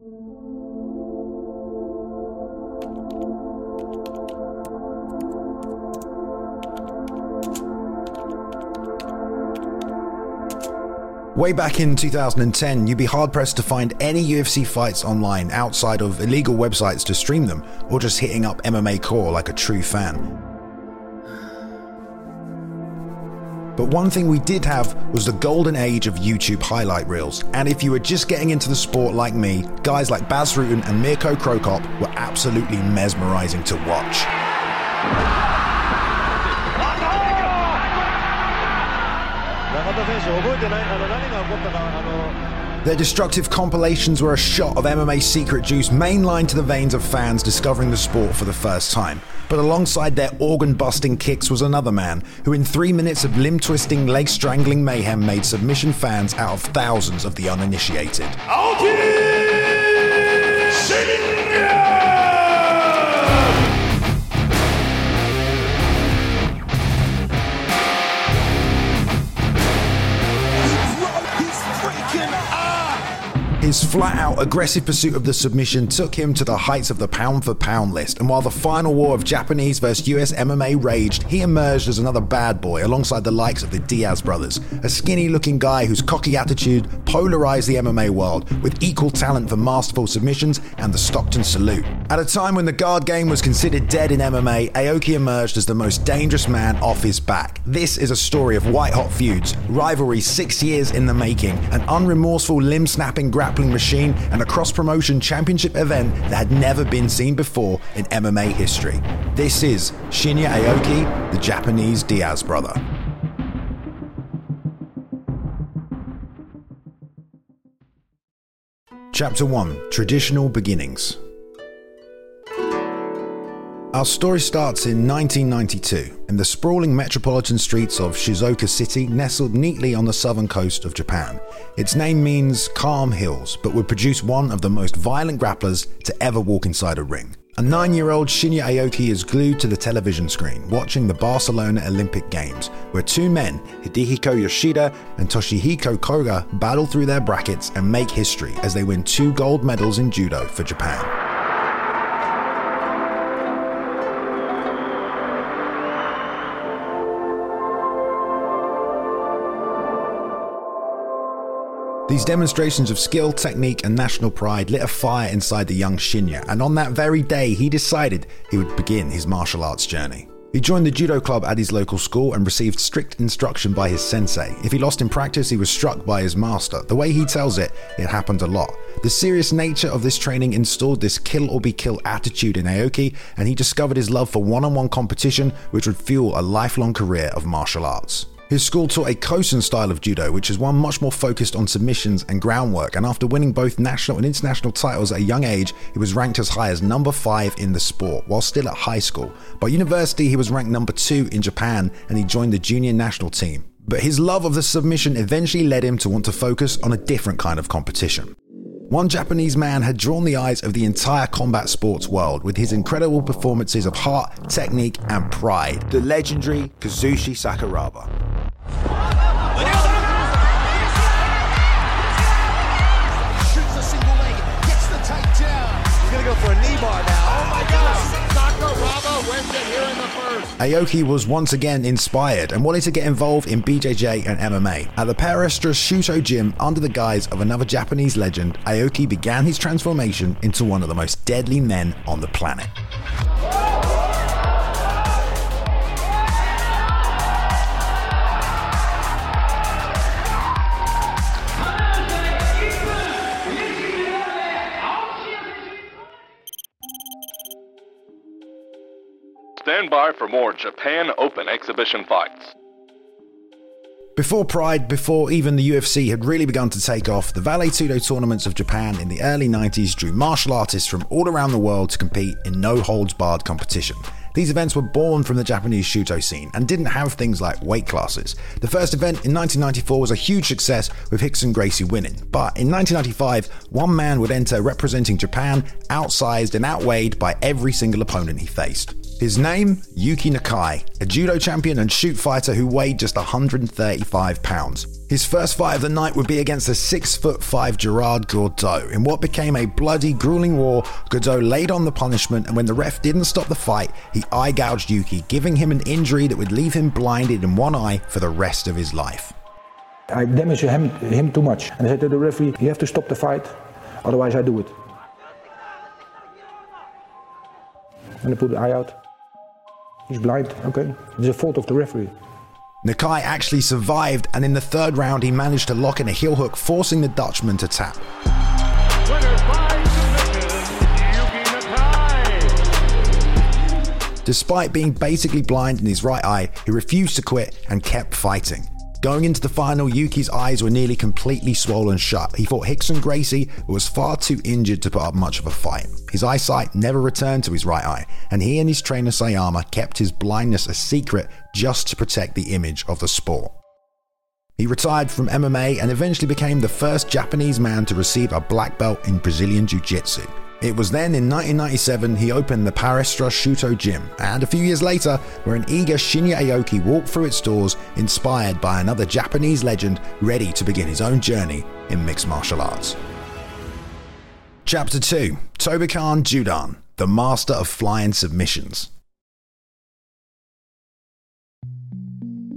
Way back in 2010, you'd be hard pressed to find any UFC fights online outside of illegal websites to stream them, or just hitting up MMA Core like a true fan. But one thing we did have was the golden age of YouTube highlight reels, and if you were just getting into the sport like me, guys like Bas Rutten and Mirko Cro Cop were absolutely mesmerizing to watch. Their destructive compilations were a shot of MMA secret juice mainlined to the veins of fans discovering the sport for the first time. But alongside their organ busting kicks was another man who, in three minutes of limb twisting, leg strangling mayhem, made submission fans out of thousands of the uninitiated. His flat out aggressive pursuit of the submission took him to the heights of the pound for pound list, and while the final war of Japanese versus US MMA raged, he emerged as another bad boy alongside the likes of the Diaz brothers, a skinny looking guy whose cocky attitude polarized the MMA world with equal talent for masterful submissions and the Stockton salute. At a time when the guard game was considered dead in MMA, Aoki emerged as the most dangerous man off his back. This is a story of white hot feuds, rivalry six years in the making, an unremorseful limb snapping grappling machine, and a cross promotion championship event that had never been seen before in MMA history. This is Shinya Aoki, the Japanese Diaz brother. Chapter 1 Traditional Beginnings our story starts in 1992 in the sprawling metropolitan streets of Shizuoka City, nestled neatly on the southern coast of Japan. Its name means calm hills, but would produce one of the most violent grapplers to ever walk inside a ring. A nine year old Shinya Aoki is glued to the television screen, watching the Barcelona Olympic Games, where two men, Hidehiko Yoshida and Toshihiko Koga, battle through their brackets and make history as they win two gold medals in judo for Japan. These demonstrations of skill, technique, and national pride lit a fire inside the young Shinya, and on that very day, he decided he would begin his martial arts journey. He joined the judo club at his local school and received strict instruction by his sensei. If he lost in practice, he was struck by his master. The way he tells it, it happened a lot. The serious nature of this training installed this kill or be killed attitude in Aoki, and he discovered his love for one on one competition, which would fuel a lifelong career of martial arts. His school taught a Kosen style of judo, which is one much more focused on submissions and groundwork, and after winning both national and international titles at a young age, he was ranked as high as number 5 in the sport, while still at high school. By university, he was ranked number 2 in Japan, and he joined the junior national team. But his love of the submission eventually led him to want to focus on a different kind of competition. One Japanese man had drawn the eyes of the entire combat sports world with his incredible performances of heart, technique, and pride the legendary Kazushi Sakuraba. Aoki was once again inspired and wanted to get involved in BJJ and MMA. At the Paraestra Shooto gym, under the guise of another Japanese legend, Aoki began his transformation into one of the most deadly men on the planet. Stand by for more Japan Open exhibition fights. Before Pride, before even the UFC had really begun to take off, the Vale Tudo tournaments of Japan in the early 90s drew martial artists from all around the world to compete in no holds barred competition. These events were born from the Japanese Shooto scene and didn't have things like weight classes. The first event in 1994 was a huge success with Rickson Gracie winning, but in 1995, one man would enter representing Japan, outsized and outweighed by every single opponent he faced. His name? Yuki Nakai, a judo champion and shoot fighter who weighed just 135 pounds. His first fight of the night would be against the 6 foot 5 Gerard Gordeau. In what became a bloody, grueling war, Gordeau laid on the punishment, and when the ref didn't stop the fight, he eye gouged Yuki, giving him an injury that would leave him blinded in one eye for the rest of his life. I damaged him, him too much. And I said to the referee, you have to stop the fight, otherwise I do it. And I put the eye out. He's blind, okay. It's a fault of the referee. Nakai actually survived, and in the third round, he managed to lock in a heel hook, forcing the Dutchman to tap. Despite being basically blind in his right eye, he refused to quit and kept fighting. Going into the final, Yuki's eyes were nearly completely swollen shut. He fought Rickson Gracie, was far too injured to put up much of a fight. His eyesight never returned to his right eye, and he and his trainer Sayama kept his blindness a secret just to protect the image of the sport. He retired from MMA and eventually became the first Japanese man to receive a black belt in Brazilian Jiu Jitsu. It was then in 1997 he opened the Paraestra Shooto Gym, and a few years later, where an eager Shinya Aoki walked through its doors, inspired by another Japanese legend ready to begin his own journey in mixed martial arts. Chapter 2 Tobikan Judan, the master of flying submissions.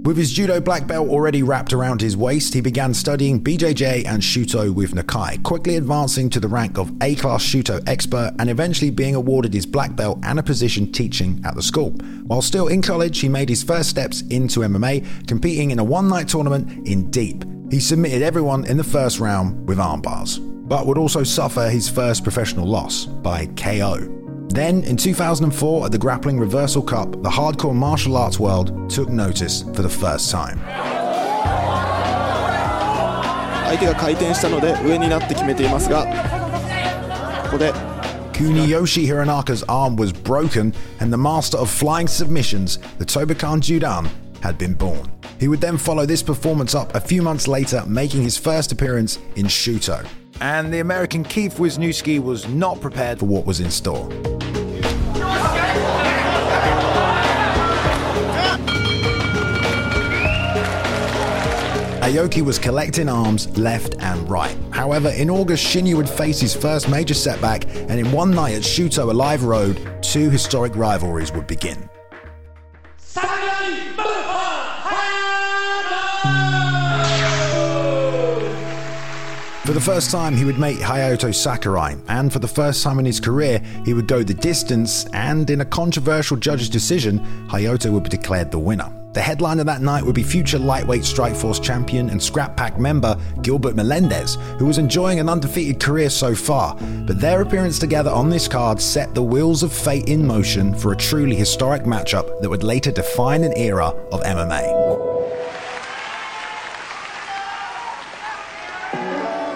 With his judo black belt already wrapped around his waist, he began studying BJJ and Shooto with Nakai, quickly advancing to the rank of A class Shooto expert and eventually being awarded his black belt and a position teaching at the school. While still in college, he made his first steps into MMA, competing in a one night tournament in Deep. He submitted everyone in the first round with armbars, but would also suffer his first professional loss by KO. Then, in 2004, at the Grappling Reversal Cup, the hardcore martial arts world took notice for the first time. Kuniyoshi Hironaka's arm was broken, and the master of flying submissions, the Tobikan Judan, had been born. He would then follow this performance up a few months later, making his first appearance in Shooto. And the American Keith Wisniewski was not prepared for what was in store. Aoki was collecting arms left and right. However, in August, Shinya would face his first major setback, and in one night at Shooto Alive Road, two historic rivalries would begin. For the first time, he would meet Hayato Sakurai, and for the first time in his career, he would go the distance, and in a controversial judge's decision, Hayato would be declared the winner. The headliner that night would be future lightweight Strikeforce champion and Scrap Pack member Gilbert Melendez, who was enjoying an undefeated career so far. But their appearance together on this card set the wheels of fate in motion for a truly historic matchup that would later define an era of MMA.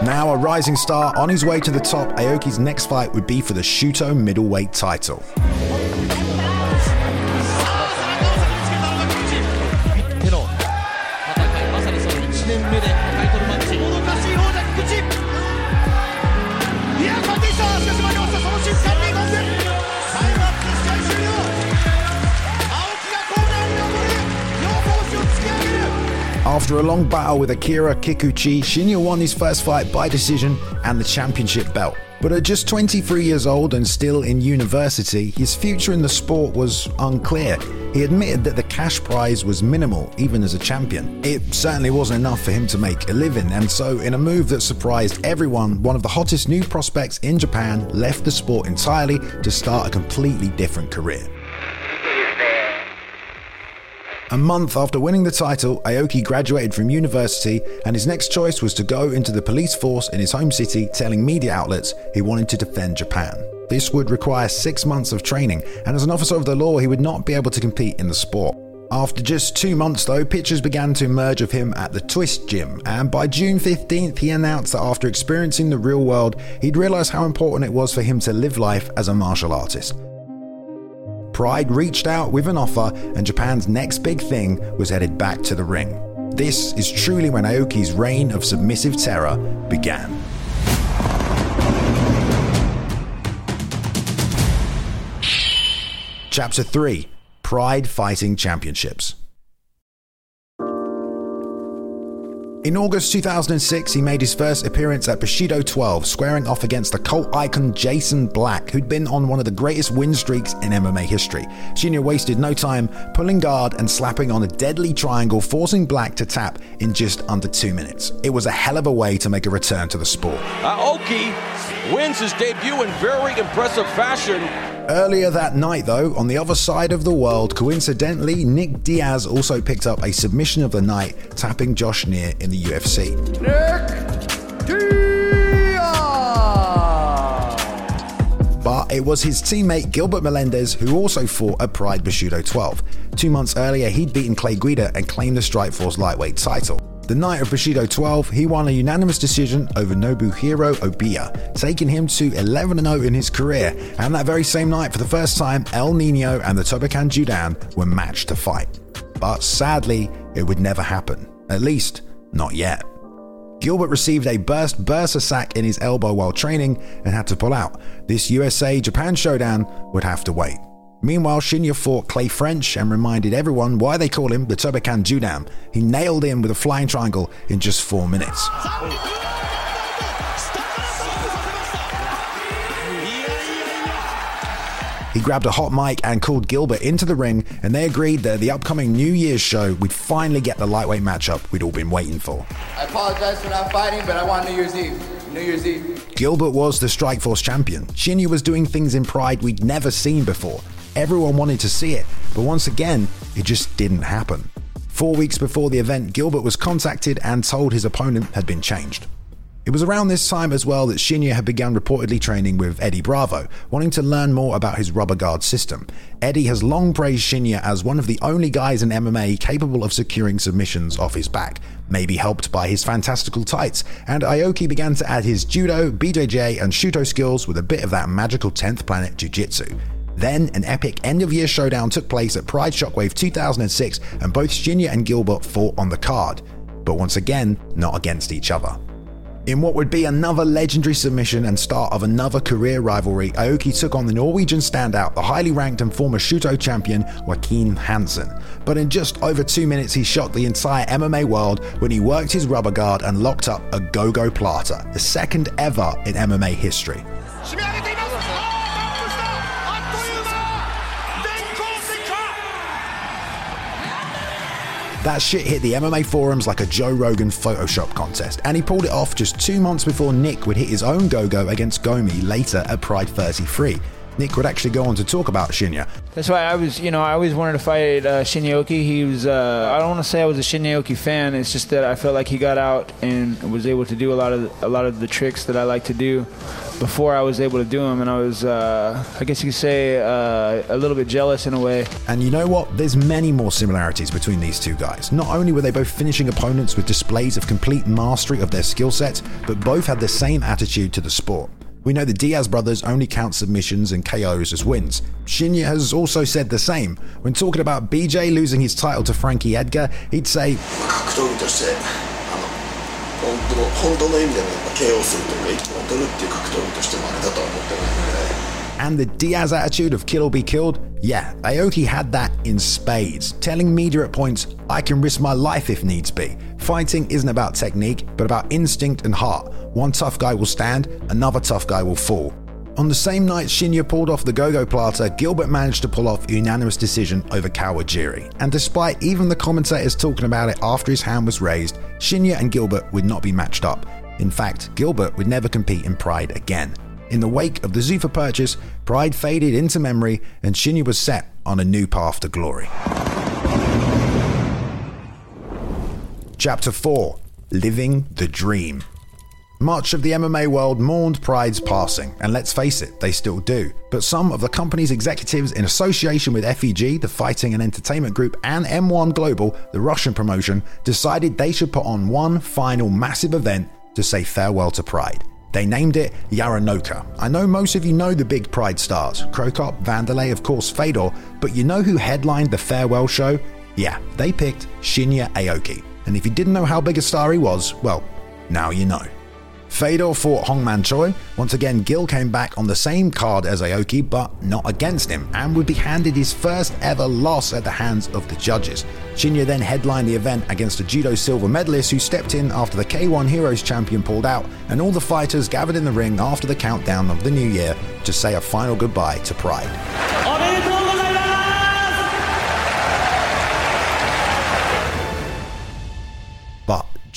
Now a rising star on his way to the top, Aoki's next fight would be for the Shooto middleweight title. After a long battle with Akira Kikuchi, Shinya won his first fight by decision and the championship belt. But at just 23 years old and still in university, his future in the sport was unclear. He admitted that the cash prize was minimal, even as a champion. It certainly wasn't enough for him to make a living, and so, in a move that surprised everyone, one of the hottest new prospects in Japan left the sport entirely to start a completely different career. A month after winning the title, Aoki graduated from university, and his next choice was to go into the police force in his home city, telling media outlets he wanted to defend Japan. This would require six months of training, and as an officer of the law, he would not be able to compete in the sport. After just two months, though, pictures began to emerge of him at the Twist Gym, and by June 15th, he announced that after experiencing the real world, he'd realised how important it was for him to live life as a martial artist. Pride reached out with an offer, and Japan's next big thing was headed back to the ring. This is truly when Aoki's reign of submissive terror began. Chapter 3 Pride Fighting Championships. In August 2006, he made his first appearance at Bushido 12, squaring off against the cult icon Jason Black, who'd been on one of the greatest win streaks in MMA history. Shinya wasted no time, pulling guard and slapping on a deadly triangle, forcing Black to tap in just under two minutes. It was a hell of a way to make a return to the sport. Uh, Aoki wins his debut in very impressive fashion Earlier that night, though, on the other side of the world, coincidentally, Nick Diaz also picked up a submission of the night, tapping Josh Neer in the UFC. Nick Diaz! But it was his teammate Gilbert Melendez who also fought at Pride Bushido 12. Two months earlier, he'd beaten Clay Guida and claimed the Strikeforce lightweight title. The night of Bushido 12, he won a unanimous decision over Nobuhiro Obiya, taking him to 11 0 in his career. And that very same night, for the first time, El Nino and the Tobikan Judan were matched to fight. But sadly, it would never happen. At least, not yet. Gilbert received a burst bursa sac in his elbow while training and had to pull out. This USA Japan showdown would have to wait. Meanwhile, Shinya fought Clay French and reminded everyone why they call him the Tobikan Judan. He nailed him with a flying triangle in just four minutes. He grabbed a hot mic and called Gilbert into the ring, and they agreed that the upcoming New Year's show, we'd finally get the lightweight matchup we'd all been waiting for. I apologize for not fighting, but I want New Year's Eve. New Year's Eve. Gilbert was the Strikeforce champion. Shinya was doing things in Pride we'd never seen before. Everyone wanted to see it, but once again, it just didn't happen. Four weeks before the event, Gilbert was contacted and told his opponent had been changed. It was around this time as well that Shinya had begun reportedly training with Eddie Bravo, wanting to learn more about his rubber guard system. Eddie has long praised Shinya as one of the only guys in MMA capable of securing submissions off his back, maybe helped by his fantastical tights, and Aoki began to add his judo, BJJ, and shooto skills with a bit of that magical 10th planet jiu-jitsu. Then, an epic end of year showdown took place at Pride Shockwave 2006, and both Shinya and Gilbert fought on the card, but once again, not against each other. In what would be another legendary submission and start of another career rivalry, Aoki took on the Norwegian standout, the highly ranked and former Shooto champion Joachim Hansen. But in just over two minutes, he shocked the entire MMA world when he worked his rubber guard and locked up a Gogo Plata, the second ever in MMA history. That shit hit the MMA forums like a Joe Rogan Photoshop contest, and he pulled it off just two months before Nick would hit his own go-go against Gomi later at Pride 33. Nick would actually go on to talk about Shinya, That's why I was, you know, I always wanted to fight uh, Shinyaoki. He was, uh, I don't want to say I was a Shinyaoki fan. It's just that I felt like he got out and was able to do a lot of a lot of the tricks that I like to do before I was able to do them. And I was, uh, I guess you could say, uh, a little bit jealous in a way. And you know what? There's many more similarities between these two guys. Not only were they both finishing opponents with displays of complete mastery of their skill sets, but both had the same attitude to the sport. We know the Diaz brothers only count submissions and KOs as wins. Shinya has also said the same. When talking about BJ losing his title to Frankie Edgar, he'd say, And the Diaz attitude of kill or be killed? Yeah, Aoki had that in spades, telling media at points, I can risk my life if needs be. Fighting isn't about technique, but about instinct and heart. One tough guy will stand, another tough guy will fall. On the same night Shinya pulled off the Gogo Plata, Gilbert managed to pull off a unanimous decision over Kawajiri. And despite even the commentators talking about it after his hand was raised, Shinya and Gilbert would not be matched up. In fact, Gilbert would never compete in Pride again. In the wake of the Zuffa purchase, Pride faded into memory and Shinya was set on a new path to glory. Chapter 4 Living the Dream. Much of the MMA world mourned Pride's passing, and let's face it, they still do. But some of the company's executives, in association with FEG, the Fighting and Entertainment Group, and M1 Global, the Russian promotion, decided they should put on one final massive event to say farewell to Pride. They named it Yarennoka. I know most of you know the big Pride stars Cro Cop, Vanderlei, of course, Fedor, but you know who headlined the farewell show? Yeah, they picked Shinya Aoki. And if you didn't know how big a star he was, well, now you know. Fedor fought Hongman Choi. Once again, Gill came back on the same card as Aoki, but not against him, and would be handed his first ever loss at the hands of the judges. Shinya then headlined the event against a judo silver medalist who stepped in after the K1 Heroes champion pulled out, and all the fighters gathered in the ring after the countdown of the new year to say a final goodbye to Pride.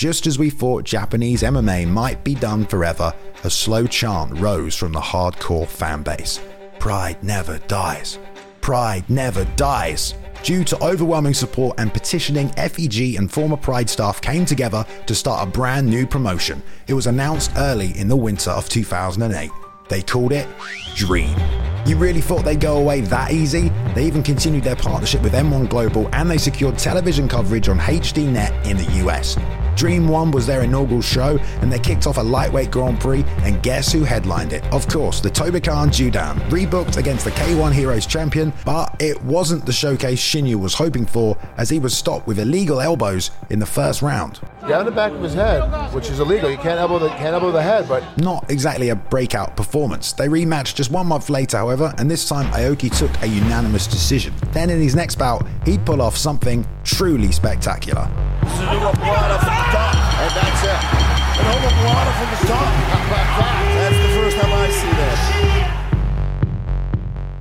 Just as we thought Japanese MMA might be done forever, a slow chant rose from the hardcore fan base. Pride never dies. Pride never dies. Due to overwhelming support and petitioning, FEG and former Pride staff came together to start a brand new promotion. It was announced early in the winter of 2008. They called it Dream. You really thought they'd go away that easy? They even continued their partnership with M1 Global and they secured television coverage on HDNet in the US. Dream 1 was their inaugural show and they kicked off a lightweight Grand Prix and guess who headlined it? Of course, the Tobikan Judan, rebooked against the K1 Heroes champion, but it wasn't the showcase Shinya was hoping for as he was stopped with illegal elbows in the first round. Down the back of his head, which is illegal. You can't elbow the can't elbow the head, but Not exactly a breakout performance. They rematched just one month later, however, and this time Aoki took a unanimous decision. Then in his next bout, he'd pull off something truly spectacular.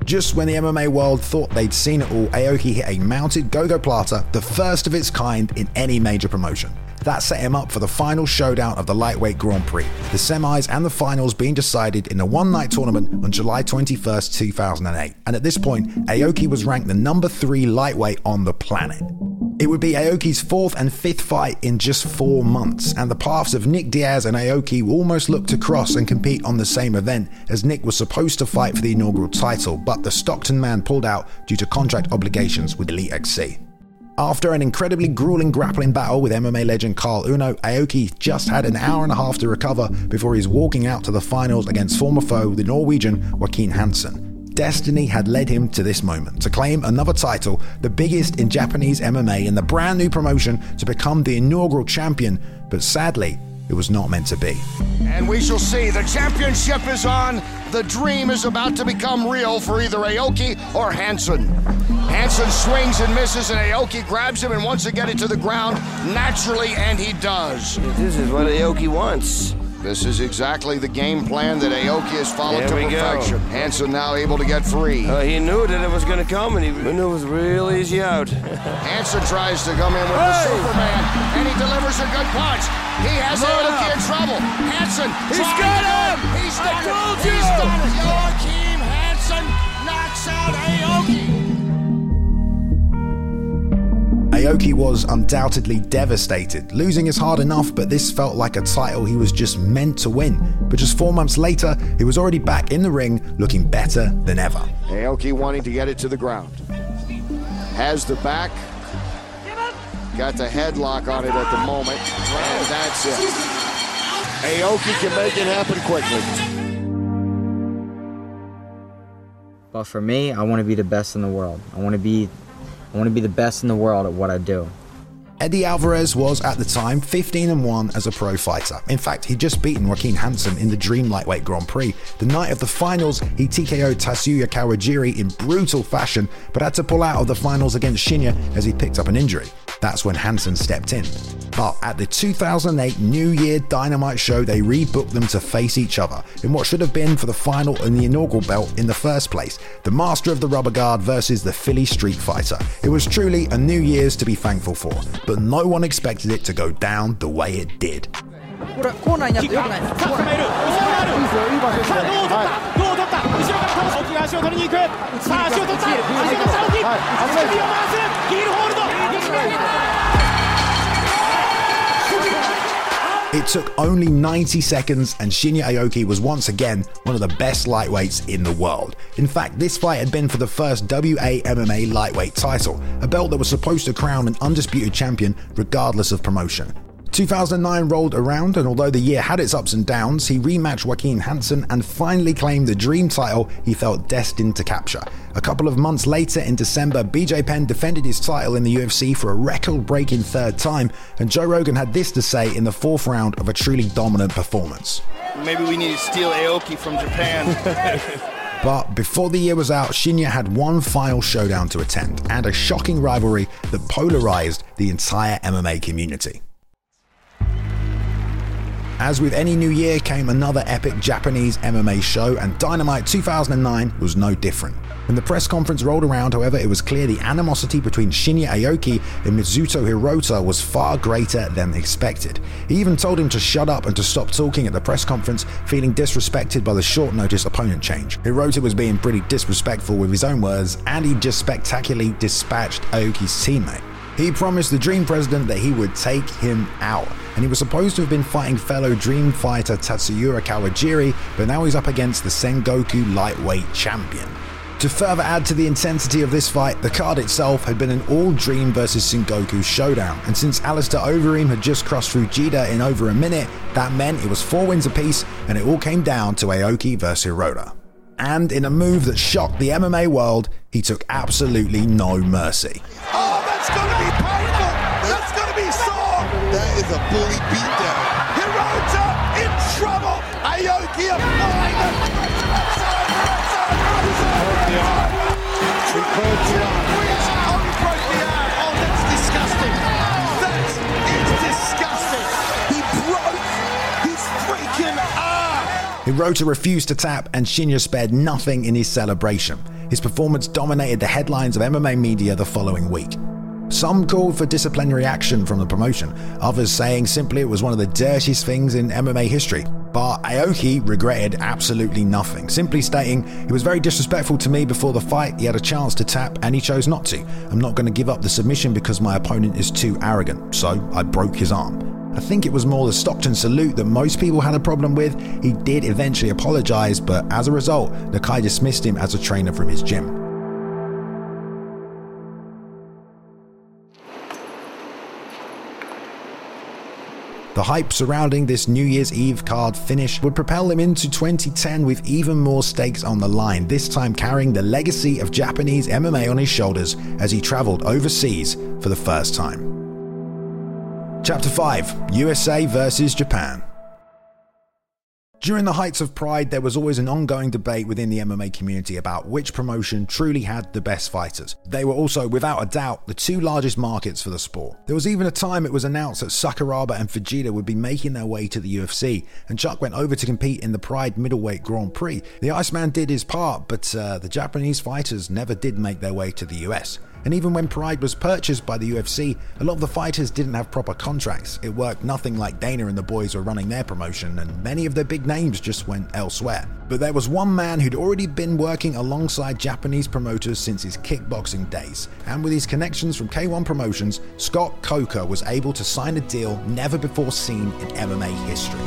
Just when the MMA world thought they'd seen it all, Aoki hit a mounted go-go Plata, the first of its kind in any major promotion. That set him up for the final showdown of the lightweight Grand Prix, the semis and the finals being decided in a one night tournament on July 21st, 2008. And at this point, Aoki was ranked the number three lightweight on the planet. It would be Aoki's fourth and fifth fight in just four months, and the paths of Nick Diaz and Aoki almost looked to cross and compete on the same event, as Nick was supposed to fight for the inaugural title, but the Stockton man pulled out due to contract obligations with Elite XC. After an incredibly grueling grappling battle with MMA legend Caol Uno, Aoki just had an hour and a half to recover before he's walking out to the finals against former foe, the Norwegian Joaquin Hansen. Destiny had led him to this moment to claim another title, the biggest in Japanese MMA in the brand new promotion to become the inaugural champion, but sadly, it was not meant to be. And we shall see. The championship is on. The dream is about to become real for either Aoki or Hansen. Hansen swings and misses, and Aoki grabs him and wants to get it to the ground naturally, and he does. This is what Aoki wants. This is exactly the game plan that Aoki has followed There to we go. perfection. Hansen now able to get free. Uh, he knew that it was going to come, and he knew it was real easy out. Hansen tries to come in with the Superman, and he delivers a good punch. He has Aoki in trouble. Hansen, he's got him! He's I done it. He's done it. Aoki was undoubtedly devastated. Losing is hard enough, but this felt like a title he was just meant to win. But just four months later, he was already back in the ring looking better than ever. Aoki wanting to get it to the ground. Has the back. Got the headlock on it at the moment. And that's it. Aoki can make it happen quickly. But for me, I want to be the best in the world. I want to be I want to be the best in the world at what I do. Eddie Alvarez was at the time 15 and 1 as a pro fighter. In fact, he'd just beaten Joaquin Hansen in the Dream Lightweight Grand Prix. The night of the finals, he TKO'd Tatsuya Kawajiri in brutal fashion, but had to pull out of the finals against Shinya as he picked up an injury. That's when Hansen stepped in. But at the 2008 New Year Dynamite show, they rebooked them to face each other in what should have been for the final and the inaugural belt in the first place. The Master of the Rubber Guard versus the Philly Street Fighter. It was truly a New Year's to be thankful for, but no one expected it to go down the way it did. これコーナーになってよくない。ですいいですよ、いい場所ですね。はい。どう取った？後ろから青木が足を取りに行くさあ足を取った。足を取った。青木はい足首を回すヒールホールド It took only 90 seconds, and Shinya Aoki was once again one of the best lightweights in the world. In fact, this fight had been for the first WA MMA lightweight title, a belt that was supposed to crown an undisputed champion regardless of promotion. 2009 rolled around, and although the year had its ups and downs, he rematched Joaquin Hansen and finally claimed the dream title he felt destined to capture. A couple of months later, in December, BJ Penn defended his title in the UFC for a record breaking third time, and Joe Rogan had this to say in the fourth round of a truly dominant performance. Maybe we need to steal Aoki from Japan. But before the year was out, Shinya had one final showdown to attend and a shocking rivalry that polarized the entire MMA community. As with any new year came another epic Japanese MMA show, and Dynamite 2009 was no different. When the press conference rolled around, however, it was clear the animosity between Shinya Aoki and Mizuto Hirota was far greater than expected. He even told him to shut up and to stop talking at the press conference, feeling disrespected by the short notice opponent change. Hirota was being pretty disrespectful with his own words, and he just spectacularly dispatched Aoki's teammate. He promised the Dream President that he would take him out, and he was supposed to have been fighting fellow Dream fighter Tatsuya Kawajiri, but now he's up against the Sengoku lightweight champion. To further add to the intensity of this fight, the card itself had been an all Dream versus Sengoku showdown, and since Alistair Overeem had just crossed through Fujita in over a minute, that meant it was four wins apiece, and it all came down to Aoki versus Hirota. And in a move that shocked the MMA world, he took absolutely no mercy. Oh, a bully beatdown. Hirota in trouble. Aoki applying Hirota refused to tap, and Shinya spared nothing in his celebration. His performance dominated the headlines of MMA media the following week. Some called for disciplinary action from the promotion, others saying simply it was one of the dirtiest things in MMA history. But Aoki regretted absolutely nothing, simply stating, It was very disrespectful to me before the fight, he had a chance to tap and he chose not to. I'm not going to give up the submission because my opponent is too arrogant, so I broke his arm. I think it was more the Stockton salute that most people had a problem with. He did eventually apologize, but as a result, Nakai dismissed him as a trainer from his gym. The hype surrounding this New Year's Eve card finish would propel him into 2010 with even more stakes on the line, this time carrying the legacy of Japanese MMA on his shoulders as he travelled overseas for the first time. Chapter 5 USA versus Japan. During the heights of Pride, there was always an ongoing debate within the MMA community about which promotion truly had the best fighters. They were also, without a doubt, the two largest markets for the sport. There was even a time it was announced that Sakuraba and Fujita would be making their way to the UFC, and Chuck went over to compete in the Pride Middleweight Grand Prix. The Iceman did his part, but uh, the Japanese fighters never did make their way to the US. And even when Pride was purchased by the UFC, a lot of the fighters didn't have proper contracts. It worked nothing like Dana and the boys were running their promotion, and many of their big names just went elsewhere. But there was one man who'd already been working alongside Japanese promoters since his kickboxing days, and with his connections from K1 Promotions, Scott Coker was able to sign a deal never before seen in MMA history.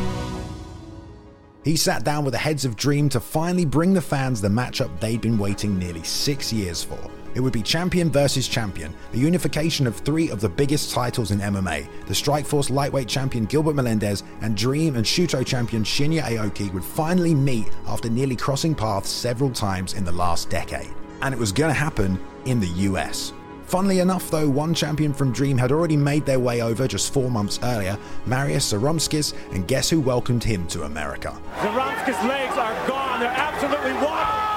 He sat down with the heads of Dream to finally bring the fans the matchup they'd been waiting nearly six years for. It would be champion versus champion, a unification of three of the biggest titles in MMA. The Strikeforce lightweight champion Gilbert Melendez and Dream and Shooto champion Shinya Aoki would finally meet after nearly crossing paths several times in the last decade. And it was going to happen in the US. Funnily enough, though, one champion from Dream had already made their way over just four months earlier, Marius Zaromskis, and guess who welcomed him to America? Zaromskis' legs are gone. They're absolutely wide.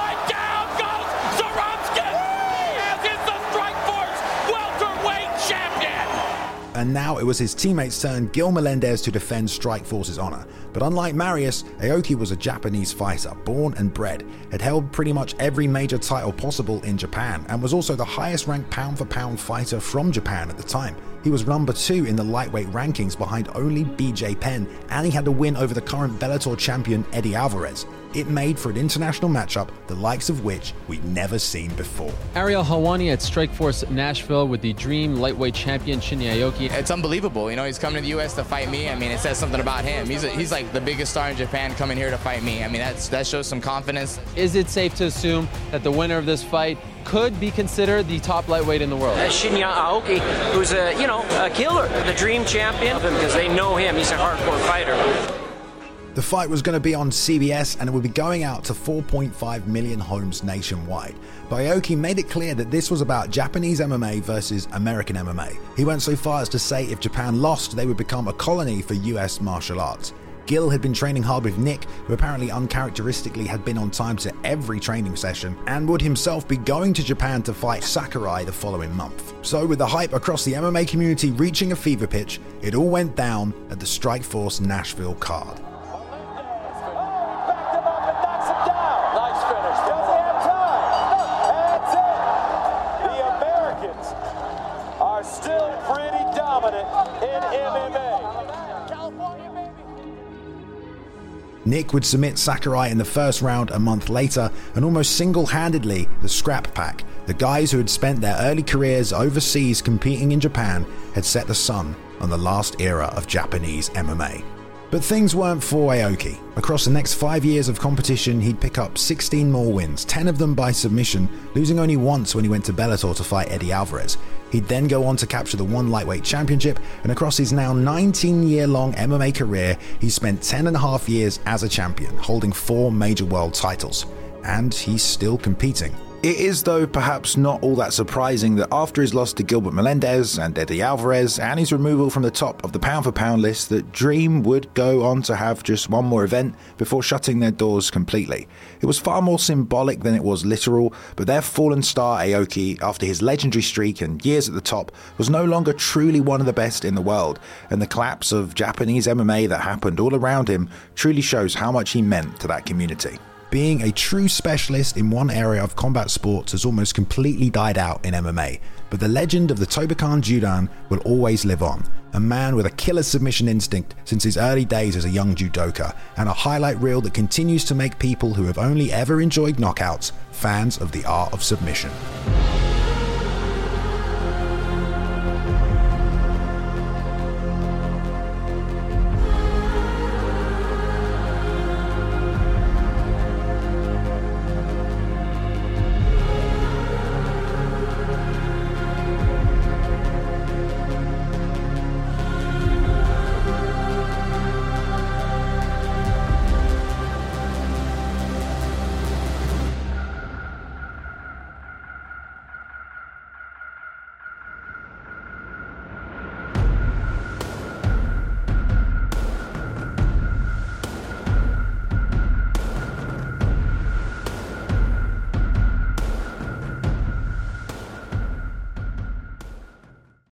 And now it was his teammate's turn, Gil Melendez, to defend Strikeforce's honor. But unlike Marius, Aoki was a Japanese fighter, born and bred, had held pretty much every major title possible in Japan, and was also the highest ranked pound for pound fighter from Japan at the time. He was number two in the lightweight rankings behind only BJ Penn, and he had a win over the current Bellator champion Eddie Alvarez. It made for an international matchup the likes of which we'd never seen before. Ariel Helwani at Strikeforce Nashville with the Dream lightweight champion Shinya Aoki. It's unbelievable. You know, he's coming to the U.S. to fight me. I mean, it says something about him. He's, a, he's like the biggest star in Japan coming here to fight me. I mean, that's, that shows some confidence. Is it safe to assume that the winner of this fight could be considered the top lightweight in the world? Uh, Shinya Aoki, who's a, you know, a killer, the Dream champion, of him, because they know him. He's a hardcore fighter. The fight was going to be on CBS and it would be going out to 4.5 million homes nationwide. But Aoki made it clear that this was about Japanese MMA versus American MMA. He went so far as to say if Japan lost, they would become a colony for US martial arts. Gil had been training hard with Nick, who apparently uncharacteristically had been on time to every training session, and would himself be going to Japan to fight Sakurai the following month. So, with the hype across the MMA community reaching a fever pitch, it all went down at the Strikeforce Nashville card. Nick would submit Sakurai in the first round a month later, and almost single handedly, the Scrap Pack, the guys who had spent their early careers overseas competing in Japan, had set the sun on the last era of Japanese MMA. But things weren't for Aoki. Across the next five years of competition, he'd pick up 16 more wins, 10 of them by submission, losing only once when he went to Bellator to fight Eddie Alvarez. He'd then go on to capture the One Lightweight Championship, and across his now 19 year long MMA career, he spent 10 and a half years as a champion, holding four major world titles. And he's still competing. It is, though, perhaps not all that surprising that after his loss to Gilbert Melendez and Eddie Alvarez and his removal from the top of the pound for pound list, that Dream would go on to have just one more event before shutting their doors completely. It was far more symbolic than it was literal, but their fallen star Aoki, after his legendary streak and years at the top, was no longer truly one of the best in the world, and the collapse of Japanese MMA that happened all around him truly shows how much he meant to that community. Being a true specialist in one area of combat sports has almost completely died out in MMA, but the legend of the Tobikan Judan will always live on. A man with a killer submission instinct since his early days as a young judoka, and a highlight reel that continues to make people who have only ever enjoyed knockouts fans of the art of submission.